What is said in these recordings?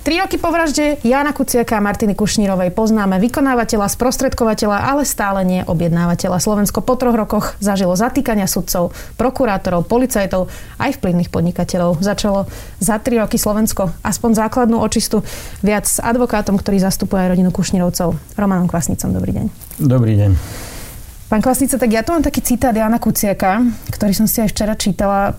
Tri roky po vražde Jana Kuciaka a Martiny Kušnírovej poznáme vykonávateľa, sprostredkovateľa, ale stále nie objednávateľa. Slovensko po troch rokoch zažilo zatýkania sudcov, prokurátorov, policajtov aj vplyvných podnikateľov. Začalo za tri roky Slovensko aspoň základnú očistu viac s advokátom, ktorý zastupuje aj rodinu Kušnírovcov. Romanom Kvasnicom, dobrý deň. Dobrý deň. Pán Kvasnica, tak ja tu mám taký citát Jana Kuciaka, ktorý som si aj včera čítala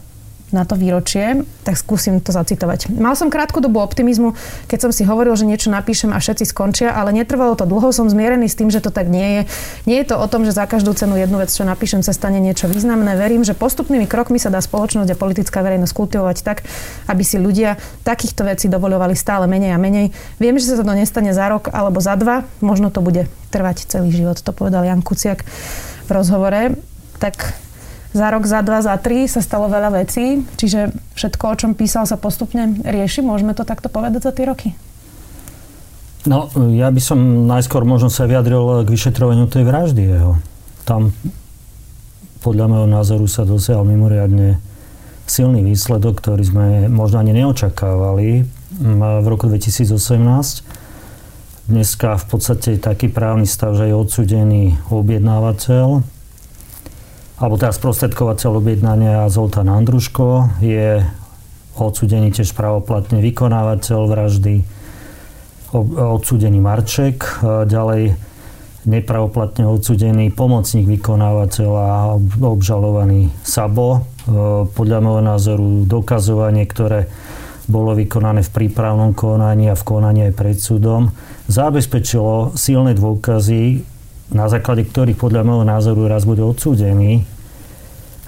na to výročie, tak skúsim to zacitovať. Mal som krátku dobu optimizmu, keď som si hovoril, že niečo napíšem a všetci skončia, ale netrvalo to dlho, som zmierený s tým, že to tak nie je. Nie je to o tom, že za každú cenu jednu vec, čo napíšem, sa stane niečo významné. Verím, že postupnými krokmi sa dá spoločnosť a politická verejnosť kultivovať tak, aby si ľudia takýchto vecí dovoľovali stále menej a menej. Viem, že sa to nestane za rok alebo za dva, možno to bude trvať celý život, to povedal Jan Kuciak v rozhovore. Tak za rok, za dva, za tri sa stalo veľa vecí, čiže všetko, o čom písal, sa postupne rieši. Môžeme to takto povedať za tie roky? No, ja by som najskôr možno sa vyjadril k vyšetrovaniu tej vraždy jeho. Tam podľa môjho názoru sa dosiahol mimoriadne silný výsledok, ktorý sme možno ani neočakávali v roku 2018. Dneska v podstate taký právny stav, že je odsudený objednávateľ, alebo teda sprostredkovateľ objednania Zoltán Andruško je odsudený tiež pravoplatne vykonávateľ vraždy, odsudený Marček, ďalej nepravoplatne odsudený pomocník vykonávateľa obžalovaný Sabo. Podľa môjho názoru dokazovanie, ktoré bolo vykonané v prípravnom konaní a v konaní aj pred súdom, zabezpečilo silné dôkazy, na základe ktorých podľa môjho názoru raz bude odsúdený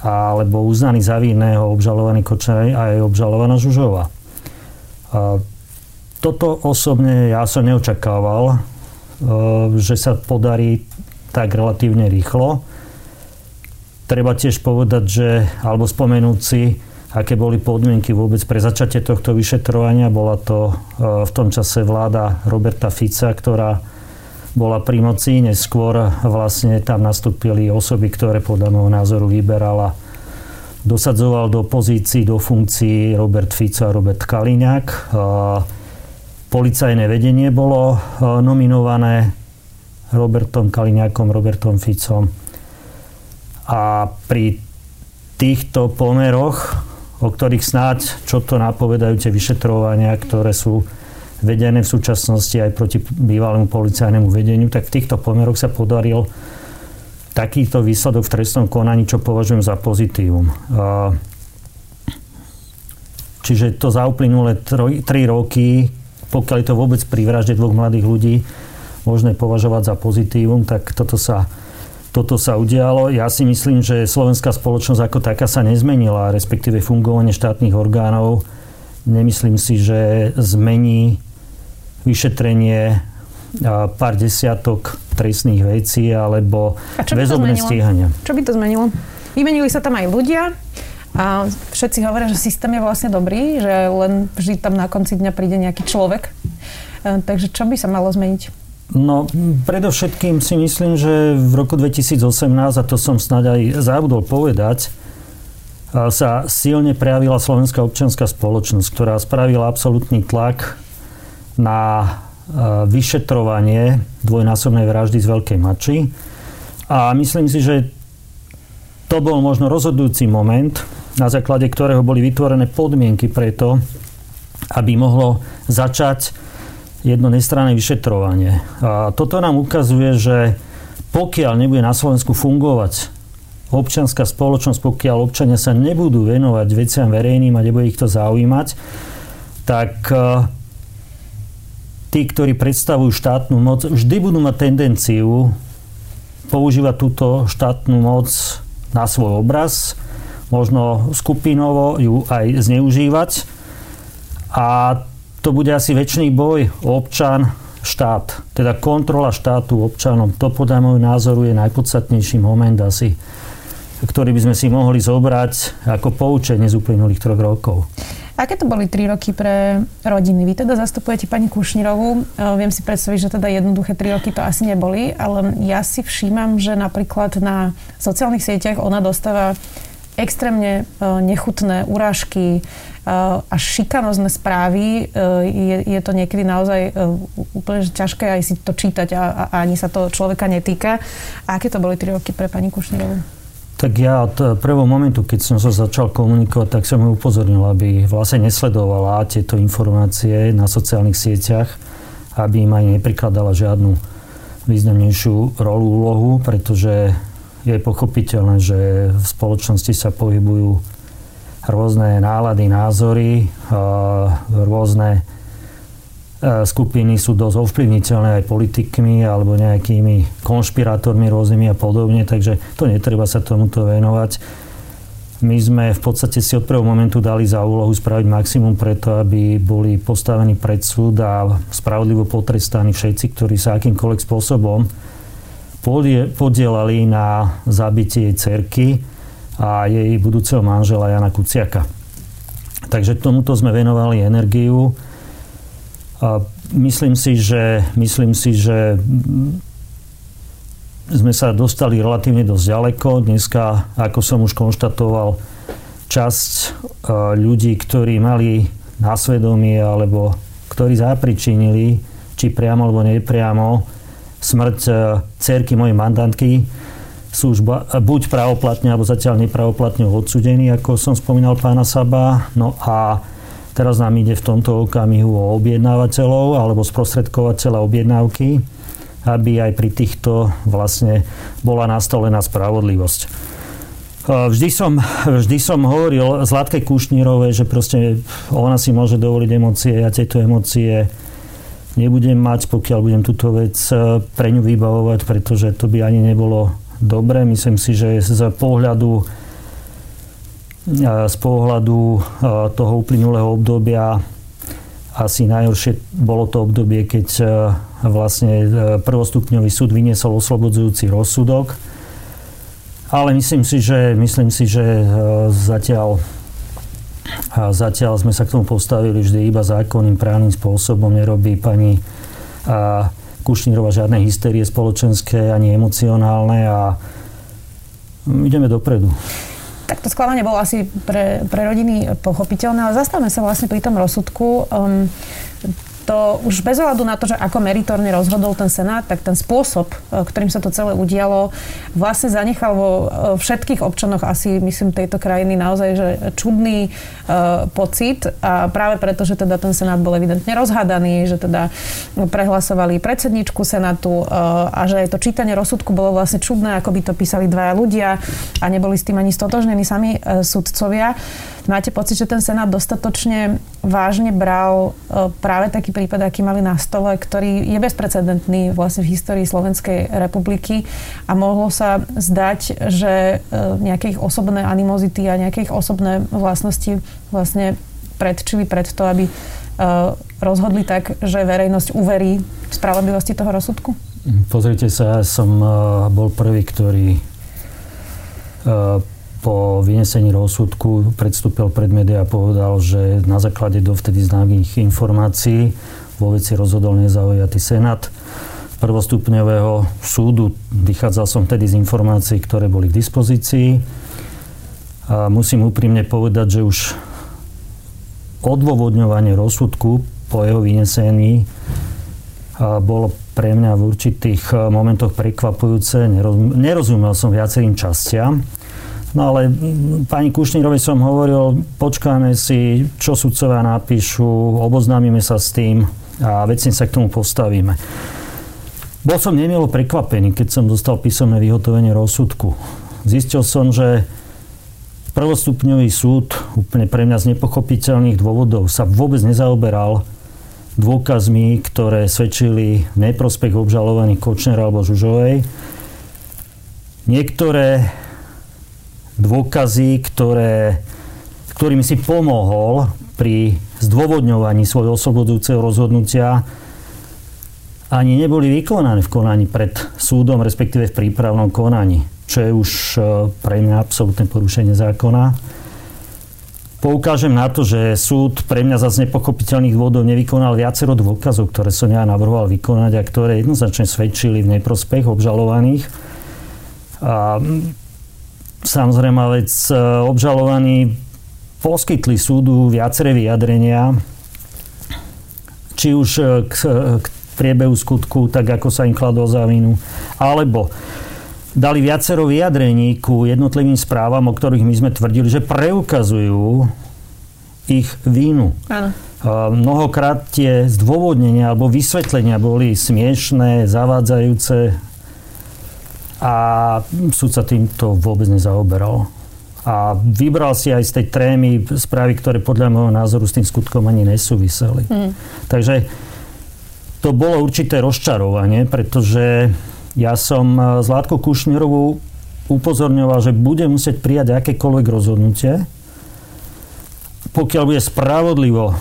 alebo uznaný za vinného obžalovaný Kočaj a aj obžalovaná Žužová. Toto osobne ja som neočakával, e, že sa podarí tak relatívne rýchlo. Treba tiež povedať, že, alebo spomenúť si, aké boli podmienky vôbec pre začatie tohto vyšetrovania. Bola to e, v tom čase vláda Roberta Fica, ktorá bola pri moci. Neskôr vlastne tam nastúpili osoby, ktoré podľa môjho názoru vyberala dosadzoval do pozícií, do funkcií Robert Fico a Robert Kaliňák. Policajné vedenie bolo nominované Robertom Kaliňákom, Robertom Ficom. A pri týchto pomeroch, o ktorých snáď čo to napovedajú tie vyšetrovania, ktoré sú vedené v súčasnosti aj proti bývalému policajnému vedeniu, tak v týchto pomeroch sa podaril takýto výsledok v trestnom konaní, čo považujem za pozitívum. Čiže to za uplynulé 3 roky, pokiaľ je to vôbec pri vražde dvoch mladých ľudí možné považovať za pozitívum, tak toto sa, toto sa udialo. Ja si myslím, že slovenská spoločnosť ako taká sa nezmenila, respektíve fungovanie štátnych orgánov. Nemyslím si, že zmení vyšetrenie pár desiatok trestných vecí alebo väzobné stíhania. Čo by to zmenilo? Vymenili sa tam aj ľudia a všetci hovoria, že systém je vlastne dobrý, že len vždy tam na konci dňa príde nejaký človek. E, takže čo by sa malo zmeniť? No, predovšetkým si myslím, že v roku 2018, a to som snáď aj zabudol povedať, sa silne prejavila slovenská občianská spoločnosť, ktorá spravila absolútny tlak na vyšetrovanie dvojnásobnej vraždy z Veľkej Mači. A myslím si, že to bol možno rozhodujúci moment, na základe ktorého boli vytvorené podmienky preto, aby mohlo začať jedno nestranné vyšetrovanie. A toto nám ukazuje, že pokiaľ nebude na Slovensku fungovať občianská spoločnosť, pokiaľ občania sa nebudú venovať veciam verejným a nebude ich to zaujímať, tak tí, ktorí predstavujú štátnu moc, vždy budú mať tendenciu používať túto štátnu moc na svoj obraz, možno skupinovo ju aj zneužívať. A to bude asi väčší boj občan, štát. Teda kontrola štátu občanom. To podľa môjho názoru je najpodstatnejší moment asi, ktorý by sme si mohli zobrať ako poučenie z uplynulých troch rokov. Aké to boli tri roky pre rodiny? Vy teda zastupujete pani Kušnirovú. Viem si predstaviť, že teda jednoduché tri roky to asi neboli, ale ja si všímam, že napríklad na sociálnych sieťach ona dostáva extrémne nechutné urážky, až šikanozné správy. Je, je to niekedy naozaj úplne ťažké aj si to čítať a, a ani sa to človeka netýka. A aké to boli tri roky pre pani Kušnirovú? Tak ja od eh, prvého momentu, keď som sa začal komunikovať, tak som ju upozornil, aby vlastne nesledovala tieto informácie na sociálnych sieťach, aby im aj neprikladala žiadnu významnejšiu rolu, úlohu, pretože je pochopiteľné, že v spoločnosti sa pohybujú rôzne nálady, názory, rôzne E, skupiny sú dosť ovplyvniteľné aj politikmi alebo nejakými konšpirátormi rôznymi a podobne, takže to netreba sa tomuto venovať. My sme v podstate si od prvého momentu dali za úlohu spraviť maximum preto, aby boli postavení pred súd a spravodlivo potrestaní všetci, ktorí sa akýmkoľvek spôsobom podielali na zabitie jej cerky a jej budúceho manžela Jana Kuciaka. Takže tomuto sme venovali energiu myslím si, že, myslím si, že sme sa dostali relatívne dosť ďaleko. Dneska, ako som už konštatoval, časť e, ľudí, ktorí mali násvedomie alebo ktorí zapričinili, či priamo alebo nepriamo, smrť e, cerky mojej mandantky, sú už buď pravoplatne, alebo zatiaľ nepravoplatne odsudení, ako som spomínal pána Saba. No a Teraz nám ide v tomto okamihu o objednávateľov alebo sprostredkovateľa objednávky, aby aj pri týchto vlastne bola nastolená spravodlivosť. Vždy som, vždy som hovoril Zlatke Kušnírovej, že proste ona si môže dovoliť emócie, ja tieto emócie nebudem mať, pokiaľ budem túto vec e, pre ňu vybavovať, pretože to by ani nebolo dobre. Myslím si, že z pohľadu z pohľadu toho uplynulého obdobia asi najhoršie bolo to obdobie, keď vlastne e, prvostupňový súd vyniesol oslobodzujúci rozsudok. Ale myslím si, že, myslím si, že e, zatiaľ, zatiaľ sme sa k tomu postavili vždy iba zákonným právnym spôsobom. Nerobí pani Kušnírova žiadne hysterie spoločenské ani emocionálne a ideme dopredu. Tak to sklamanie bolo asi pre, pre rodiny pochopiteľné, ale zastavme sa vlastne pri tom rozsudku. Um, to už bez ohľadu na to, že ako meritorne rozhodol ten Senát, tak ten spôsob, e, ktorým sa to celé udialo, vlastne zanechal vo e, všetkých občanoch asi, myslím, tejto krajiny naozaj, že čudný uh, pocit a práve preto, že teda ten Senát bol evidentne rozhádaný, že teda prehlasovali predsedničku Senátu uh, a že aj to čítanie rozsudku bolo vlastne čudné, ako by to písali dvaja ľudia a neboli s tým ani stotožnení sami uh, sudcovia. Máte pocit, že ten Senát dostatočne vážne bral uh, práve taký prípad, aký mali na stole, ktorý je bezprecedentný vlastne v histórii Slovenskej republiky a mohlo sa zdať, že e, nejaké ich osobné animozity a nejaké ich osobné vlastnosti vlastne predčili pred to, aby e, rozhodli tak, že verejnosť uverí v spravodlivosti toho rozsudku? Pozrite sa, ja som e, bol prvý, ktorý po vynesení rozsudku predstúpil pred médiá a povedal, že na základe dovtedy známych informácií vo veci rozhodol nezaujatý senát prvostupňového súdu. Vychádzal som tedy z informácií, ktoré boli k dispozícii. A musím úprimne povedať, že už odôvodňovanie rozsudku po jeho vynesení bolo pre mňa v určitých momentoch prekvapujúce. Nerozumel som viacerým častiam. No ale pani Kušnírovi som hovoril, počkáme si, čo sudcovia napíšu, oboznámime sa s tým a vecne sa k tomu postavíme. Bol som nemielo prekvapený, keď som dostal písomné vyhotovenie rozsudku. Zistil som, že prvostupňový súd úplne pre mňa z nepochopiteľných dôvodov sa vôbec nezaoberal dôkazmi, ktoré svedčili v neprospech obžalovaných Kočnera alebo Žužovej. Niektoré dôkazy, ktoré, ktorými si pomohol pri zdôvodňovaní svojho oslobodzujúceho rozhodnutia, ani neboli vykonané v konaní pred súdom, respektíve v prípravnom konaní, čo je už e, pre mňa absolútne porušenie zákona. poukážem na to, že súd pre mňa z nepochopiteľných dôvodov nevykonal viacero dôkazov, ktoré som ja navrhoval vykonať a ktoré jednoznačne svedčili v neprospech obžalovaných. A samozrejme, vec e, obžalovaní poskytli súdu viaceré vyjadrenia, či už e, k, k priebehu skutku, tak ako sa im kladol za vinu, alebo dali viacero vyjadrení ku jednotlivým správam, o ktorých my sme tvrdili, že preukazujú ich vínu. Áno. Mnohokrát tie zdôvodnenia alebo vysvetlenia boli smiešné, zavádzajúce a súd sa týmto vôbec nezaoberal. A vybral si aj z tej trémy správy, ktoré podľa môjho názoru s tým skutkom ani nesúviseli. Mm. Takže to bolo určité rozčarovanie, pretože ja som s Látkou Kušnerovou upozorňoval, že bude musieť prijať akékoľvek rozhodnutie, pokiaľ bude spravodlivo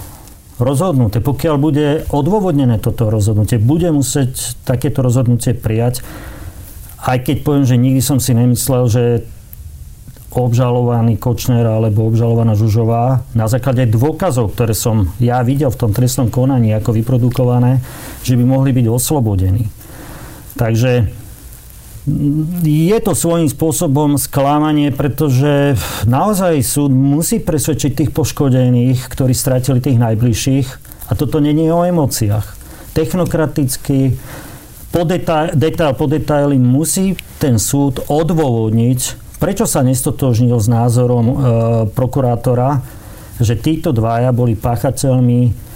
rozhodnuté, pokiaľ bude odôvodnené toto rozhodnutie, bude musieť takéto rozhodnutie prijať, aj keď poviem, že nikdy som si nemyslel, že obžalovaný Kočner alebo obžalovaná Žužová na základe dôkazov, ktoré som ja videl v tom trestnom konaní ako vyprodukované, že by mohli byť oslobodení. Takže je to svojím spôsobom sklamanie, pretože naozaj súd musí presvedčiť tých poškodených, ktorí stratili tých najbližších. A toto není o emóciách. Technokraticky, po detail, detail po detaily musí ten súd odôvodniť, prečo sa nestotožnil s názorom e, prokurátora, že títo dvaja boli páchateľmi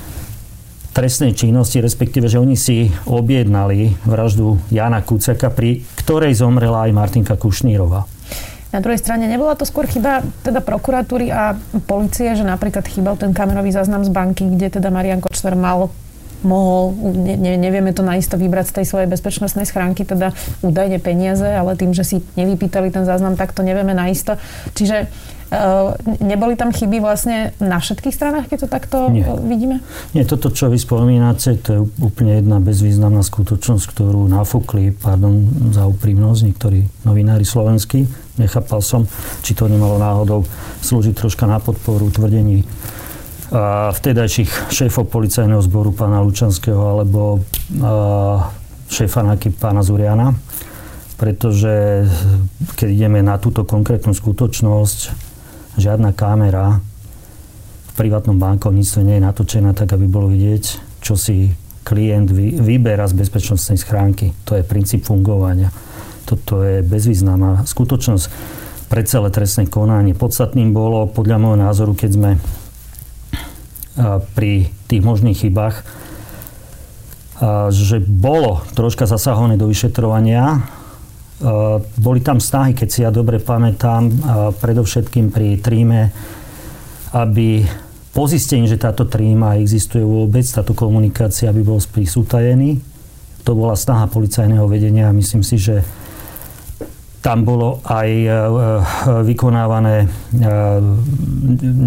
trestnej činnosti, respektíve, že oni si objednali vraždu Jana Kucaka, pri ktorej zomrela aj Martinka Kušnírova. Na druhej strane nebola to skôr chyba teda prokuratúry a policie, že napríklad chýbal ten kamerový záznam z banky, kde teda Marian Kočner mal mohol, ne, nevieme to naisto vybrať z tej svojej bezpečnostnej schránky, teda údajne peniaze, ale tým, že si nevypýtali ten záznam, tak to nevieme naisto. Čiže Uh, neboli tam chyby vlastne na všetkých stranách, keď to takto Nie. vidíme? Nie, toto, čo vy spomínate, to je úplne jedna bezvýznamná skutočnosť, ktorú nafúkli, pardon za úprimnosť, niektorí novinári slovenskí. Nechápal som, či to nemalo náhodou slúžiť troška na podporu tvrdení vtedajších šéfov policajného zboru pána Lučanského alebo šéfa NAKY pána Zuriana. Pretože keď ideme na túto konkrétnu skutočnosť, žiadna kamera v privátnom bankovníctve nie je natočená tak, aby bolo vidieť, čo si klient vyberá z bezpečnostnej schránky. To je princíp fungovania. Toto je bezvýznamná skutočnosť pre celé trestné konanie. Podstatným bolo, podľa môjho názoru, keď sme pri tých možných chybách, že bolo troška zasahované do vyšetrovania. Boli tam snahy, keď si ja dobre pamätám, predovšetkým pri tríme, aby po zistení, že táto tríma existuje vôbec, táto komunikácia, aby bol spis utajený. To bola snaha policajného vedenia a myslím si, že tam bolo aj e, e, vykonávané e,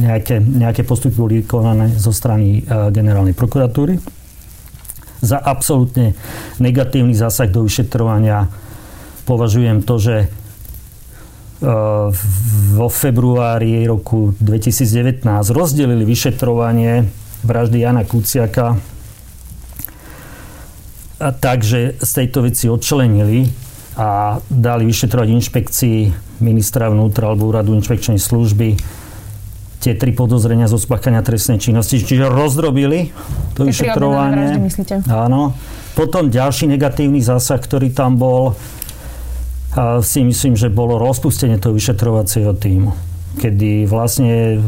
nejaké, nejaké postupy boli vykonané zo strany generálnej prokuratúry. Za absolútne negatívny zásah do vyšetrovania považujem to, že vo februári roku 2019 rozdelili vyšetrovanie vraždy Jana Kuciaka takže z tejto veci odčlenili a dali vyšetrovať inšpekcii ministra vnútra alebo úradu inšpekčnej služby tie tri podozrenia zo spáchania trestnej činnosti. Čiže rozdrobili to vyšetrovanie. Áno. Potom ďalší negatívny zásah, ktorý tam bol, si myslím, že bolo rozpustenie toho vyšetrovacieho týmu. Kedy vlastne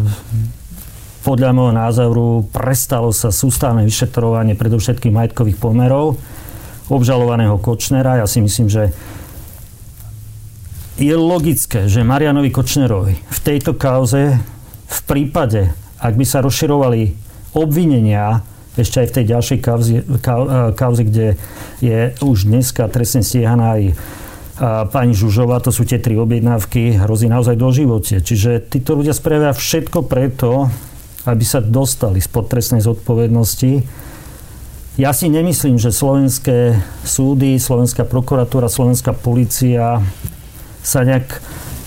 podľa môjho názoru prestalo sa sústavné vyšetrovanie predovšetkých majetkových pomerov obžalovaného Kočnera. Ja si myslím, že je logické, že Marianovi Kočnerovi v tejto kauze v prípade, ak by sa rozširovali obvinenia ešte aj v tej ďalšej kauze, kauze kde je už dneska trestne stíhaná aj pani Žužová, to sú tie tri objednávky, hrozí naozaj do živote. Čiže títo ľudia spravia všetko preto, aby sa dostali spod trestnej zodpovednosti. Ja si nemyslím, že slovenské súdy, slovenská prokuratúra, slovenská policia sa nejak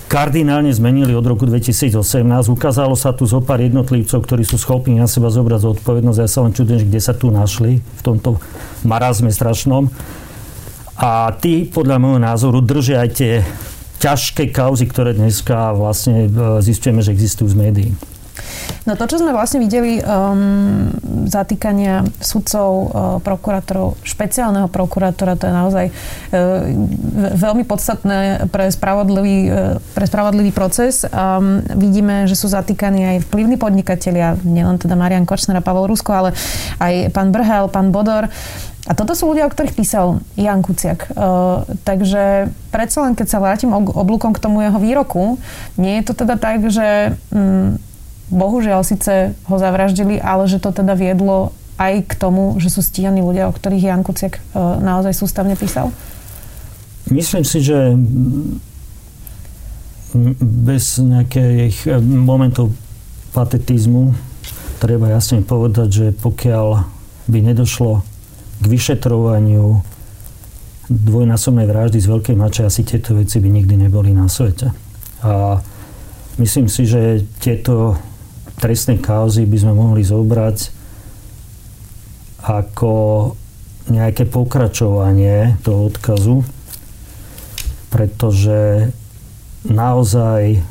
kardinálne zmenili od roku 2018. Ukázalo sa tu zo pár jednotlivcov, ktorí sú schopní na seba zobrať zodpovednosť. Ja sa len čudujem, kde sa tu našli v tomto marazme strašnom. A tí, podľa môjho názoru, držia aj tie ťažké kauzy, ktoré dneska vlastne e, zistujeme, že existujú z médií. No to, čo sme vlastne videli um, zatýkania sudcov, uh, prokurátorov, špeciálneho prokurátora, to je naozaj uh, veľmi podstatné pre spravodlivý, uh, pre spravodlivý proces. Um, vidíme, že sú zatýkaní aj vplyvní podnikatelia, nielen teda Marian Kočner a Pavel Rusko, ale aj pán Brhel, pán Bodor. A toto sú ľudia, o ktorých písal Jan Kuciak. Uh, takže predsa len, keď sa vrátim oblúkom k tomu jeho výroku, nie je to teda tak, že um, bohužiaľ síce ho zavraždili, ale že to teda viedlo aj k tomu, že sú stíhaní ľudia, o ktorých Jan Kuciak e, naozaj sústavne písal? Myslím si, že bez nejakých e, momentov patetizmu treba jasne povedať, že pokiaľ by nedošlo k vyšetrovaniu dvojnásobnej vraždy z Veľkej Mače, asi tieto veci by nikdy neboli na svete. A myslím si, že tieto trestnej kauzy by sme mohli zobrať ako nejaké pokračovanie toho odkazu, pretože naozaj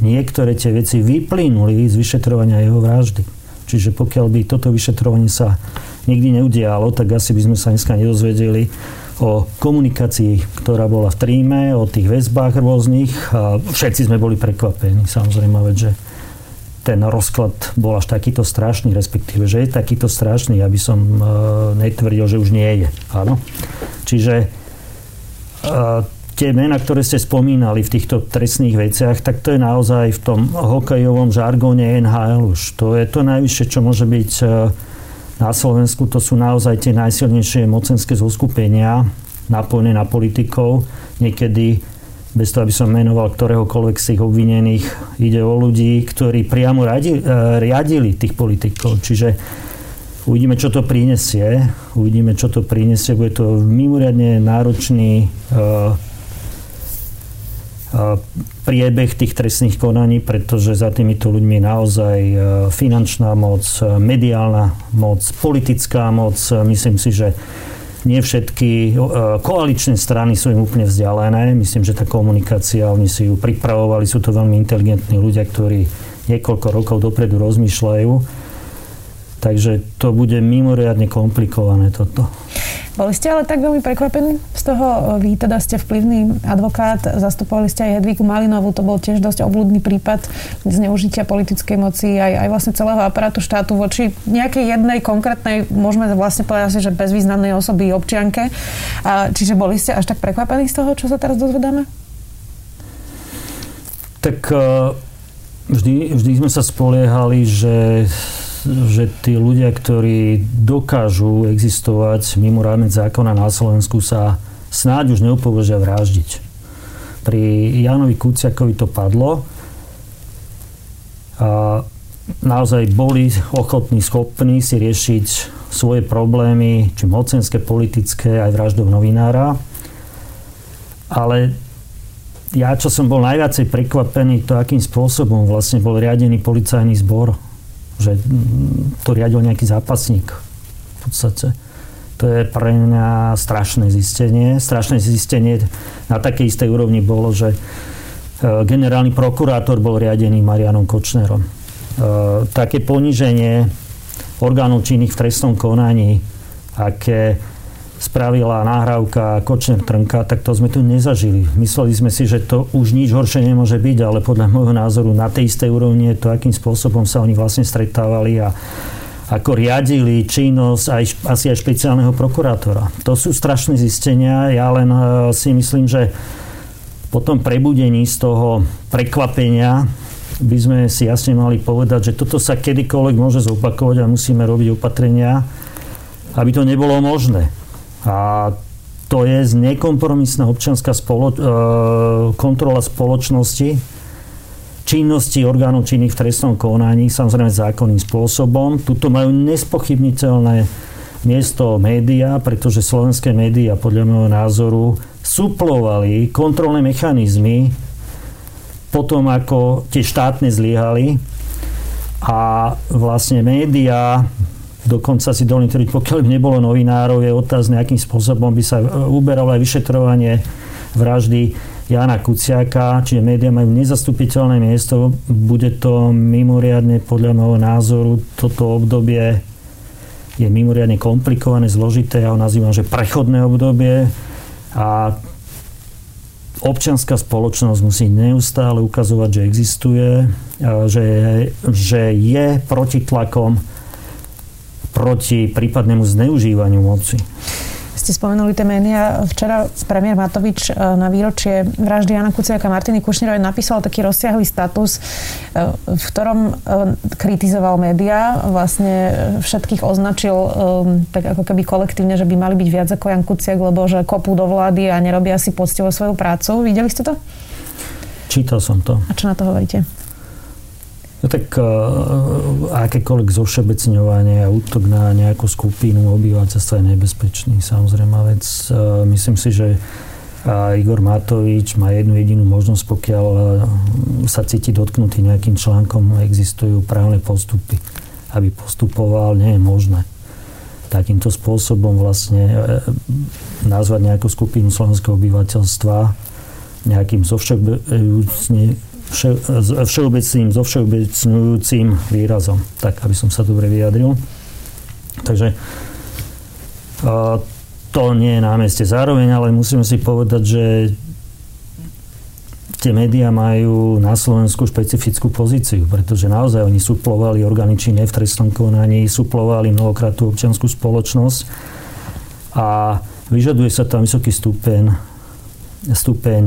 niektoré tie veci vyplynuli z vyšetrovania jeho vraždy. Čiže pokiaľ by toto vyšetrovanie sa nikdy neudialo, tak asi by sme sa dneska nedozvedeli o komunikácii, ktorá bola v tríme, o tých väzbách rôznych. A všetci sme boli prekvapení, samozrejme, že ten rozklad bol až takýto strašný, respektíve, že je takýto strašný, aby som uh, netvrdil, že už nie je. Áno. Čiže uh, tie mená, ktoré ste spomínali v týchto trestných veciach, tak to je naozaj v tom hokejovom žargóne NHL už. To je to najvyššie, čo môže byť uh, na Slovensku. To sú naozaj tie najsilnejšie mocenské zoskupenia napojené na politikov. Niekedy bez toho, aby som menoval ktoréhokoľvek z tých obvinených, ide o ľudí, ktorí priamo radi, e, riadili tých politikov. Čiže uvidíme, čo to prinesie. Uvidíme, čo to prinesie. Bude to mimoriadne náročný uh, priebeh tých trestných konaní, pretože za týmito ľuďmi naozaj finančná moc, mediálna moc, politická moc. Myslím si, že nie všetky koaličné strany sú im úplne vzdialené. Myslím, že tá komunikácia, oni si ju pripravovali, sú to veľmi inteligentní ľudia, ktorí niekoľko rokov dopredu rozmýšľajú. Takže to bude mimoriadne komplikované toto. Boli ste ale tak veľmi prekvapení z toho, vy teda ste vplyvný advokát, zastupovali ste aj Hedvíku Malinovú, to bol tiež dosť obľudný prípad zneužitia politickej moci aj, aj vlastne celého aparátu štátu voči nejakej jednej konkrétnej, môžeme vlastne povedať asi, že bezvýznamnej osoby občianke. A, čiže boli ste až tak prekvapení z toho, čo sa teraz dozvedáme? Tak e, vždy, vždy sme sa spoliehali, že že tí ľudia, ktorí dokážu existovať mimo rámec zákona na Slovensku, sa snáď už neupovežia vraždiť. Pri Jánovi Kuciakovi to padlo a naozaj boli ochotní, schopní si riešiť svoje problémy, či mocenské, politické, aj vraždov novinára. Ale ja, čo som bol najviacej prekvapený, to akým spôsobom vlastne bol riadený policajný zbor že to riadil nejaký zápasník v podstate. To je pre mňa strašné zistenie. Strašné zistenie na takej istej úrovni bolo, že e, generálny prokurátor bol riadený Marianom Kočnerom. E, také poníženie orgánov činných v trestnom konaní, aké spravila nahrávka Kočner Trnka, tak to sme tu nezažili. Mysleli sme si, že to už nič horšie nemôže byť, ale podľa môjho názoru na tej istej úrovni je to, akým spôsobom sa oni vlastne stretávali a ako riadili činnosť aj, asi aj špeciálneho prokurátora. To sú strašné zistenia. Ja len e, si myslím, že po tom prebudení z toho prekvapenia by sme si jasne mali povedať, že toto sa kedykoľvek môže zopakovať a musíme robiť opatrenia, aby to nebolo možné. A to je nekompromisná občianská spolo- e, kontrola spoločnosti, činnosti orgánov činných v trestnom konaní, samozrejme zákonným spôsobom. Tuto majú nespochybniteľné miesto média, pretože slovenské médiá podľa môjho názoru suplovali kontrolné mechanizmy potom ako tie štátne zlyhali a vlastne médiá Dokonca si dovolím tvrdiť, pokiaľ by nebolo novinárov, je otázne, akým spôsobom by sa uberalo aj vyšetrovanie vraždy Jana Kuciaka, čiže médiá majú nezastupiteľné miesto. Bude to mimoriadne, podľa môjho názoru, toto obdobie je mimoriadne komplikované, zložité. Ja ho nazývam, že prechodné obdobie. A občianská spoločnosť musí neustále ukazovať, že existuje, že, že je protitlakom proti prípadnému zneužívaniu moci. Ste spomenuli tie médiá. Včera premiér Matovič e, na výročie vraždy Jana Kuciaka a Martiny Kušnírovej napísal taký rozsiahly status, e, v ktorom e, kritizoval médiá. Vlastne všetkých označil tak ako keby kolektívne, že by mali byť viac ako Jan Kuciak, lebo že kopú do vlády a nerobia si poctivo svoju prácu. Videli ste to? Čítal som to. A čo na to hovoríte? No tak uh, akékoľvek zošebecňovanie a útok na nejakú skupinu obyvateľstva je nebezpečný, samozrejme vec. Uh, myslím si, že a Igor Matovič má jednu jedinú možnosť, pokiaľ sa cíti dotknutý nejakým článkom, existujú právne postupy. Aby postupoval, nie je možné takýmto spôsobom vlastne nazvať nejakú skupinu slovenského obyvateľstva nejakým zovšeobecne vše, všeobecným, so všeobecňujúcim výrazom. Tak, aby som sa dobre vyjadril. Takže to nie je na mieste zároveň, ale musíme si povedať, že tie médiá majú na Slovensku špecifickú pozíciu, pretože naozaj oni suplovali orgány činné v trestnom konaní, suplovali mnohokrát tú občianskú spoločnosť a vyžaduje sa tam vysoký stupeň, stupeň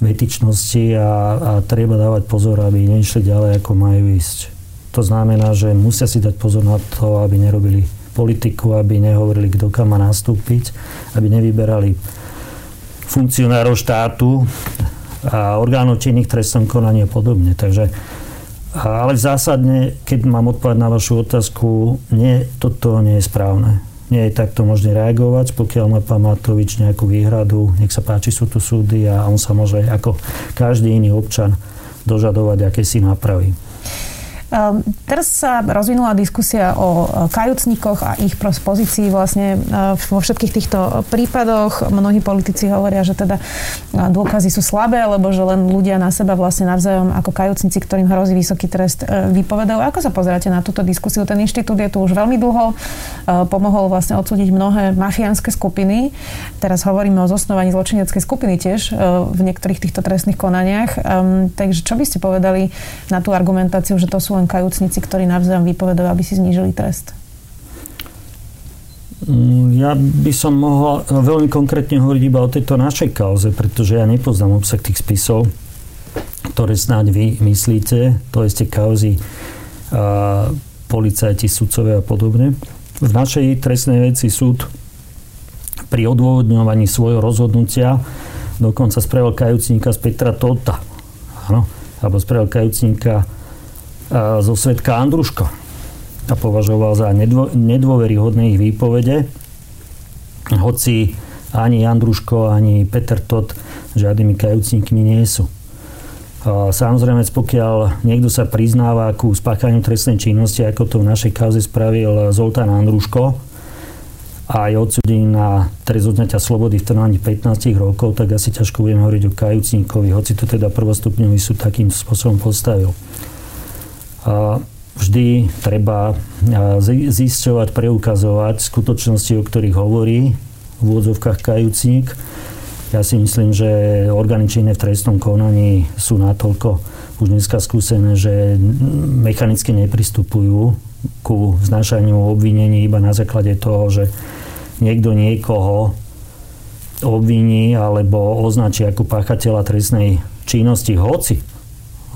vetičnosti a, a treba dávať pozor, aby nešli ďalej, ako majú ísť. To znamená, že musia si dať pozor na to, aby nerobili politiku, aby nehovorili, kto kam má nastúpiť, aby nevyberali funkcionárov štátu a orgánov činných trestom konaní a podobne. Takže, ale zásadne, keď mám odpovedať na vašu otázku, nie, toto nie je správne nie je takto možné reagovať. Pokiaľ má pán Matovič nejakú výhradu, nech sa páči, sú tu súdy a on sa môže ako každý iný občan dožadovať akési nápravy. Ehm, teraz sa rozvinula diskusia o e, kajúcnikoch a ich pozícii vlastne e, vo všetkých týchto prípadoch. Mnohí politici hovoria, že teda e, dôkazy sú slabé, lebo že len ľudia na seba vlastne navzájom ako kajúcnici, ktorým hrozí vysoký trest, vypovedajú. Ako sa pozeráte na túto diskusiu? Ten inštitút je tu už veľmi dlho. Pomohol vlastne odsúdiť mnohé mafiánske skupiny. Teraz hovoríme o zosnovaní zločineckej skupiny tiež v niektorých týchto trestných konaniach. Ehm, takže čo by ste povedali na tú argumentáciu, že to sú len kajúcnici, ktorí navzájom vypovedajú, aby si znížili trest? Mm, ja by som mohol veľmi konkrétne hovoriť iba o tejto našej kauze, pretože ja nepoznám obsah tých spisov, ktoré snáď vy myslíte. To je kauzy a, policajti, sudcovia a podobne. V našej trestnej veci súd pri odôvodňovaní svojho rozhodnutia dokonca spravil kajúcníka z Petra Tota. Áno, alebo spravil kajúcníka zo svetka Andruško a považoval za nedvo, nedôveryhodné ich výpovede, hoci ani Andruško, ani Peter Tot žiadnymi kajúcnikmi nie sú. Samozrejme, pokiaľ niekto sa priznáva ku spáchaniu trestnej činnosti, ako to v našej kauze spravil Zoltán Andruško, a je odsudený na trest odňatia slobody v trvaní 15 rokov, tak asi ťažko budeme hovoriť o kajúcníkovi, hoci to teda prvostupňový sú takým spôsobom postavil vždy treba zisťovať, preukazovať skutočnosti, o ktorých hovorí v úvodzovkách kajúcnik. Ja si myslím, že orgány činné v trestnom konaní sú natoľko už dneska skúsené, že mechanicky nepristupujú ku vznášaniu obvinení iba na základe toho, že niekto niekoho obviní alebo označí ako páchateľa trestnej činnosti, hoci,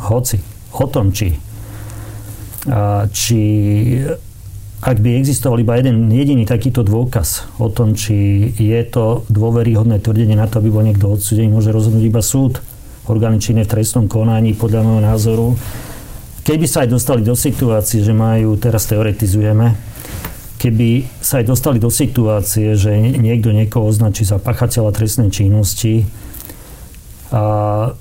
hoci, o tom, či či ak by existoval iba jeden jediný takýto dôkaz o tom, či je to dôveryhodné tvrdenie na to, aby bol niekto odsudený, môže rozhodnúť iba súd, orgány činné v trestnom konaní, podľa môjho názoru. Keby sa aj dostali do situácie, že majú, teraz teoretizujeme, keby sa aj dostali do situácie, že niekto niekoho označí za pachateľa trestnej činnosti,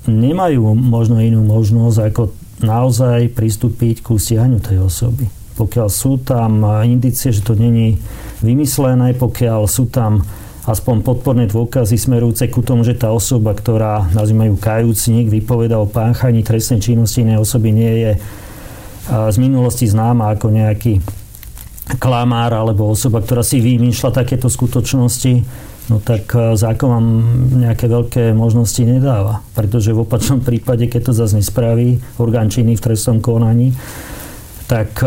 nemajú možno inú možnosť, ako naozaj pristúpiť ku stiahňu tej osoby. Pokiaľ sú tam indície, že to není vymyslené, pokiaľ sú tam aspoň podporné dôkazy smerujúce ku tomu, že tá osoba, ktorá nazývajú kajúcnik, vypoveda o páchaní trestnej činnosti inej osoby, nie je z minulosti známa ako nejaký klamár alebo osoba, ktorá si vymýšľa takéto skutočnosti, no tak zákon vám nejaké veľké možnosti nedáva. Pretože v opačnom prípade, keď to zase nespraví orgán činný v trestnom konaní, tak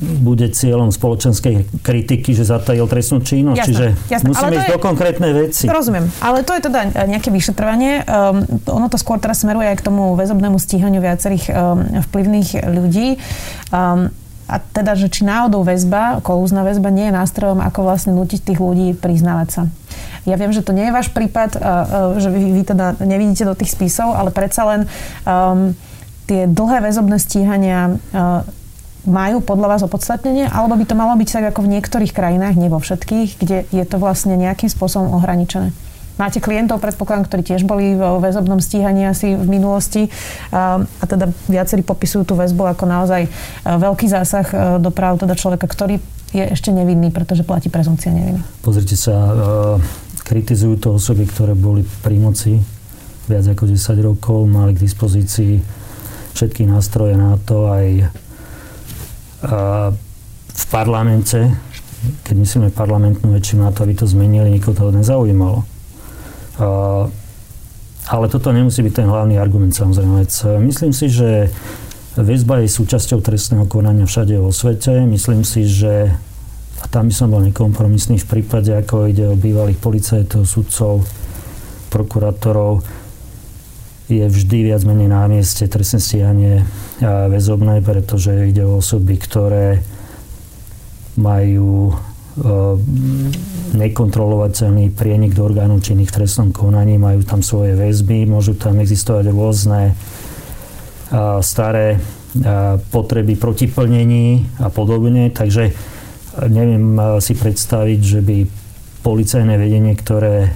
bude cieľom spoločenskej kritiky, že zatajil trestnú činnosť. Jasné, Čiže jasné. musíme ísť je, do konkrétnej veci. Rozumiem, ale to je teda nejaké vyšetrovanie. Um, ono to skôr teraz smeruje aj k tomu väzobnému stíhaniu viacerých um, vplyvných ľudí. Um, a teda, že či náhodou väzba, kolúzna väzba nie je nástrojom, ako vlastne nutiť tých ľudí priznávať sa. Ja viem, že to nie je váš prípad, že vy, vy teda nevidíte do tých spisov, ale predsa len um, tie dlhé väzobné stíhania uh, majú podľa vás opodstatnenie, alebo by to malo byť tak ako v niektorých krajinách, nie vo všetkých, kde je to vlastne nejakým spôsobom ohraničené? Máte klientov, predpokladám, ktorí tiež boli vo väzobnom stíhaní asi v minulosti a, a teda viacerí popisujú tú väzbu ako naozaj veľký zásah do práv teda človeka, ktorý je ešte nevinný, pretože platí prezumcia neviny. Pozrite sa, kritizujú to osoby, ktoré boli pri moci viac ako 10 rokov, mali k dispozícii všetky nástroje na to, aj v parlamente, keď myslíme parlamentnú väčšinu na to, aby to zmenili, nikoho to nezaujímalo. Ale toto nemusí byť ten hlavný argument samozrejme. Myslím si, že väzba je súčasťou trestného konania všade vo svete. Myslím si, že a tam by som bol nekompromisný v prípade, ako ide o bývalých policajtov, sudcov, prokurátorov, je vždy viac menej na mieste trestné stíhanie väzobné, pretože ide o osoby, ktoré majú nekontrolovateľný prienik do orgánov činných v trestnom konaní, majú tam svoje väzby, môžu tam existovať rôzne staré potreby proti plnení a podobne, takže neviem si predstaviť, že by policajné vedenie, ktoré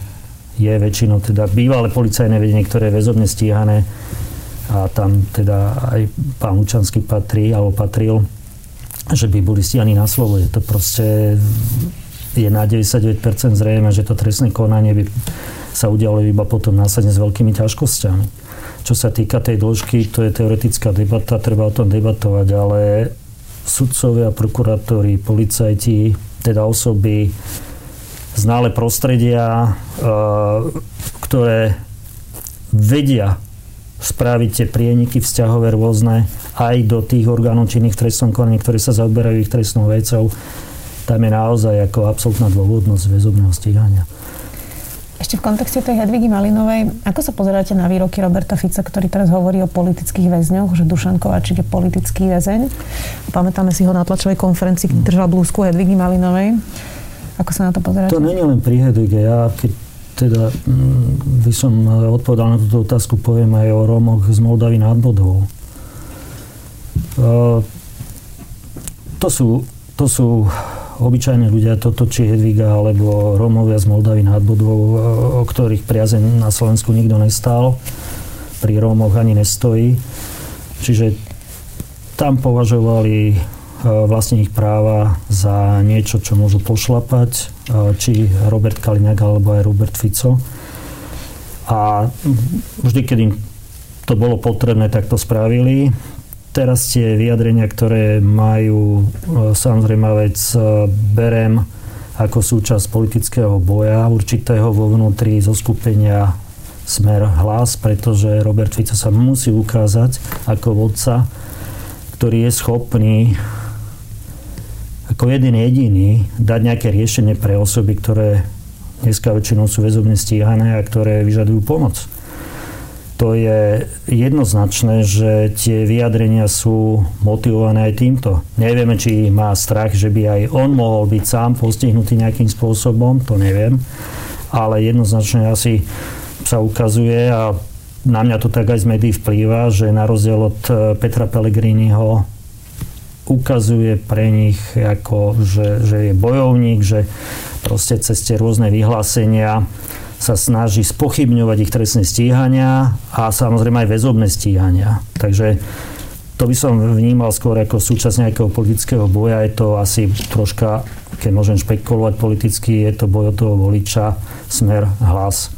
je väčšinou teda bývalé policajné vedenie, ktoré je väzobne stíhané a tam teda aj pán Lučanský patrí alebo patril, že by boli stíhaní na slobode. To proste je na 99% zrejme, že to trestné konanie by sa udialo iba potom následne s veľkými ťažkosťami. Čo sa týka tej dĺžky, to je teoretická debata, treba o tom debatovať, ale sudcovia, prokurátori, policajti, teda osoby, znalé prostredia, e, ktoré vedia spraviť tie prieniky vzťahové rôzne aj do tých orgánov činných v trestnom konaní, ktorí sa zaoberajú ich trestnou vecou. Tam je naozaj ako absolútna dôvodnosť väzobného stíhania. Ešte v kontexte tej Hedvigy Malinovej, ako sa pozeráte na výroky Roberta Fica, ktorý teraz hovorí o politických väzňoch, že Dušan Kováčik je politický väzeň. Pamätáme si ho na tlačovej konferencii, keď držal blúzku Hedvigy Malinovej. Ako sa na to pozeráte? To není len pri Hedvige. Ja keď teda mm, by som odpovedal na túto otázku, poviem aj o Rómoch z Moldavy nad Bodovou. To sú, to sú obyčajní ľudia, toto či Hedviga alebo Rómovia z Moldavy nad Bodovou, o ktorých priazeň na Slovensku nikto nestál. Pri Rómoch ani nestojí. Čiže tam považovali vlastne ich práva za niečo, čo môžu pošlapať, či Robert Kaliňák alebo aj Robert Fico. A vždy, keď im to bolo potrebné, tak to spravili. Teraz tie vyjadrenia, ktoré majú, e, samozrejme vec berem ako súčasť politického boja určitého vo vnútri zo skupenia Smer hlas, pretože Robert Fico sa musí ukázať ako vodca, ktorý je schopný ako jeden jediný dať nejaké riešenie pre osoby, ktoré dneska väčšinou sú väzobne stíhané a ktoré vyžadujú pomoc. To je jednoznačné, že tie vyjadrenia sú motivované aj týmto. Nevieme, či má strach, že by aj on mohol byť sám postihnutý nejakým spôsobom, to neviem. Ale jednoznačne asi sa ukazuje a na mňa to tak aj z médií vplýva, že na rozdiel od Petra Pellegriniho ukazuje pre nich, ako, že, že je bojovník, že proste cez tie rôzne vyhlásenia sa snaží spochybňovať ich trestné stíhania a samozrejme aj väzobné stíhania. Takže to by som vnímal skôr ako súčasť nejakého politického boja. Je to asi troška, keď môžem špekulovať politicky, je to boj od toho voliča, smer, hlas.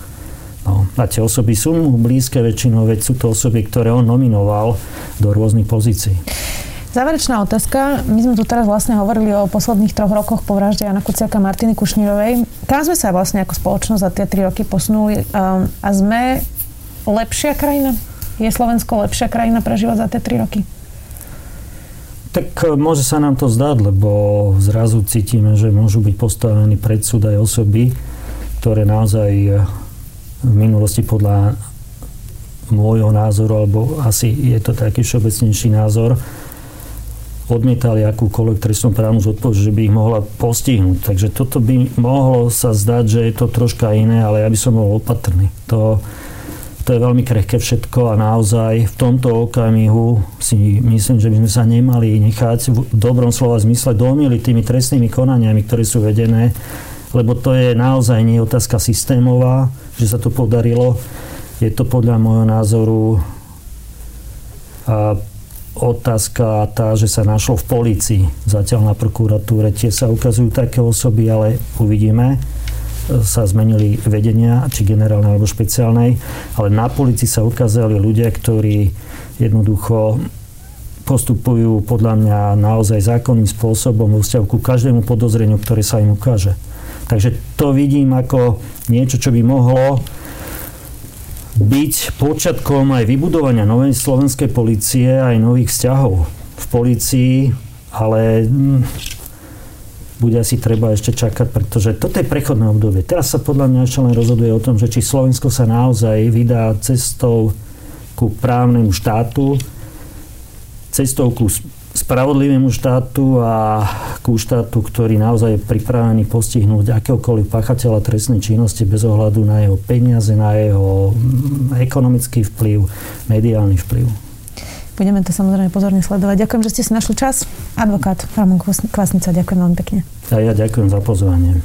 No, a tie osoby sú mu blízke väčšinou, veď sú to osoby, ktoré on nominoval do rôznych pozícií. Záverečná otázka. My sme tu teraz vlastne hovorili o posledných troch rokoch po vražde Jana Kuciaka a Martiny Kušnírovej. Tam sme sa vlastne ako spoločnosť za tie tri roky posunuli um, a sme lepšia krajina? Je Slovensko lepšia krajina prežívať za tie tri roky? Tak e, môže sa nám to zdať, lebo zrazu cítime, že môžu byť postavení pred súd aj osoby, ktoré naozaj e, v minulosti podľa môjho názoru, alebo asi je to taký všeobecnejší názor, odmietali akúkoľvek trestnú právnu zodpovednosť, že by ich mohla postihnúť. Takže toto by mohlo sa zdať, že je to troška iné, ale ja by som bol opatrný. To, to je veľmi krehké všetko a naozaj v tomto okamihu si myslím, že by sme sa nemali nechať v dobrom slova zmysle domýliť tými trestnými konaniami, ktoré sú vedené, lebo to je naozaj nie otázka systémová, že sa to podarilo. Je to podľa môjho názoru a otázka tá, že sa našlo v policii, zatiaľ na prokuratúre. Tie sa ukazujú také osoby, ale uvidíme sa zmenili vedenia, či generálnej alebo špeciálnej, ale na policii sa ukázali ľudia, ktorí jednoducho postupujú podľa mňa naozaj zákonným spôsobom vo vzťahu ku každému podozreniu, ktoré sa im ukáže. Takže to vidím ako niečo, čo by mohlo byť počiatkom aj vybudovania novej slovenskej policie aj nových vzťahov v policii, ale hm, bude asi treba ešte čakať, pretože toto je prechodné obdobie. Teraz sa podľa mňa ešte len rozhoduje o tom, že či Slovensko sa naozaj vydá cestou ku právnemu štátu, cestou ku spravodlivému štátu a ku štátu, ktorý naozaj je pripravený postihnúť akéhokoľvek páchateľa trestnej činnosti bez ohľadu na jeho peniaze, na jeho mm, ekonomický vplyv, mediálny vplyv. Budeme to samozrejme pozorne sledovať. Ďakujem, že ste si našli čas. Advokát Ramon Kvasnica, ďakujem veľmi pekne. A ja ďakujem za pozvanie.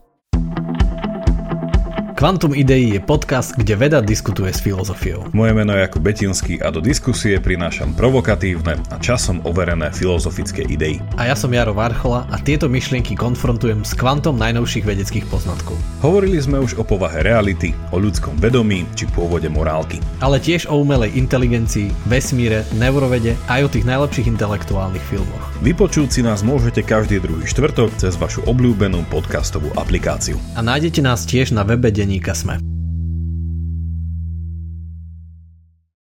Quantum Idei je podcast, kde veda diskutuje s filozofiou. Moje meno je Jakub Betinský a do diskusie prinášam provokatívne a časom overené filozofické idei. A ja som Jaro Varchola a tieto myšlienky konfrontujem s kvantom najnovších vedeckých poznatkov. Hovorili sme už o povahe reality, o ľudskom vedomí či pôvode morálky. Ale tiež o umelej inteligencii, vesmíre, neurovede aj o tých najlepších intelektuálnych filmoch. Vypočuť si nás môžete každý druhý štvrtok cez vašu obľúbenú podcastovú aplikáciu. A nájdete nás tiež na webe denníka Sme.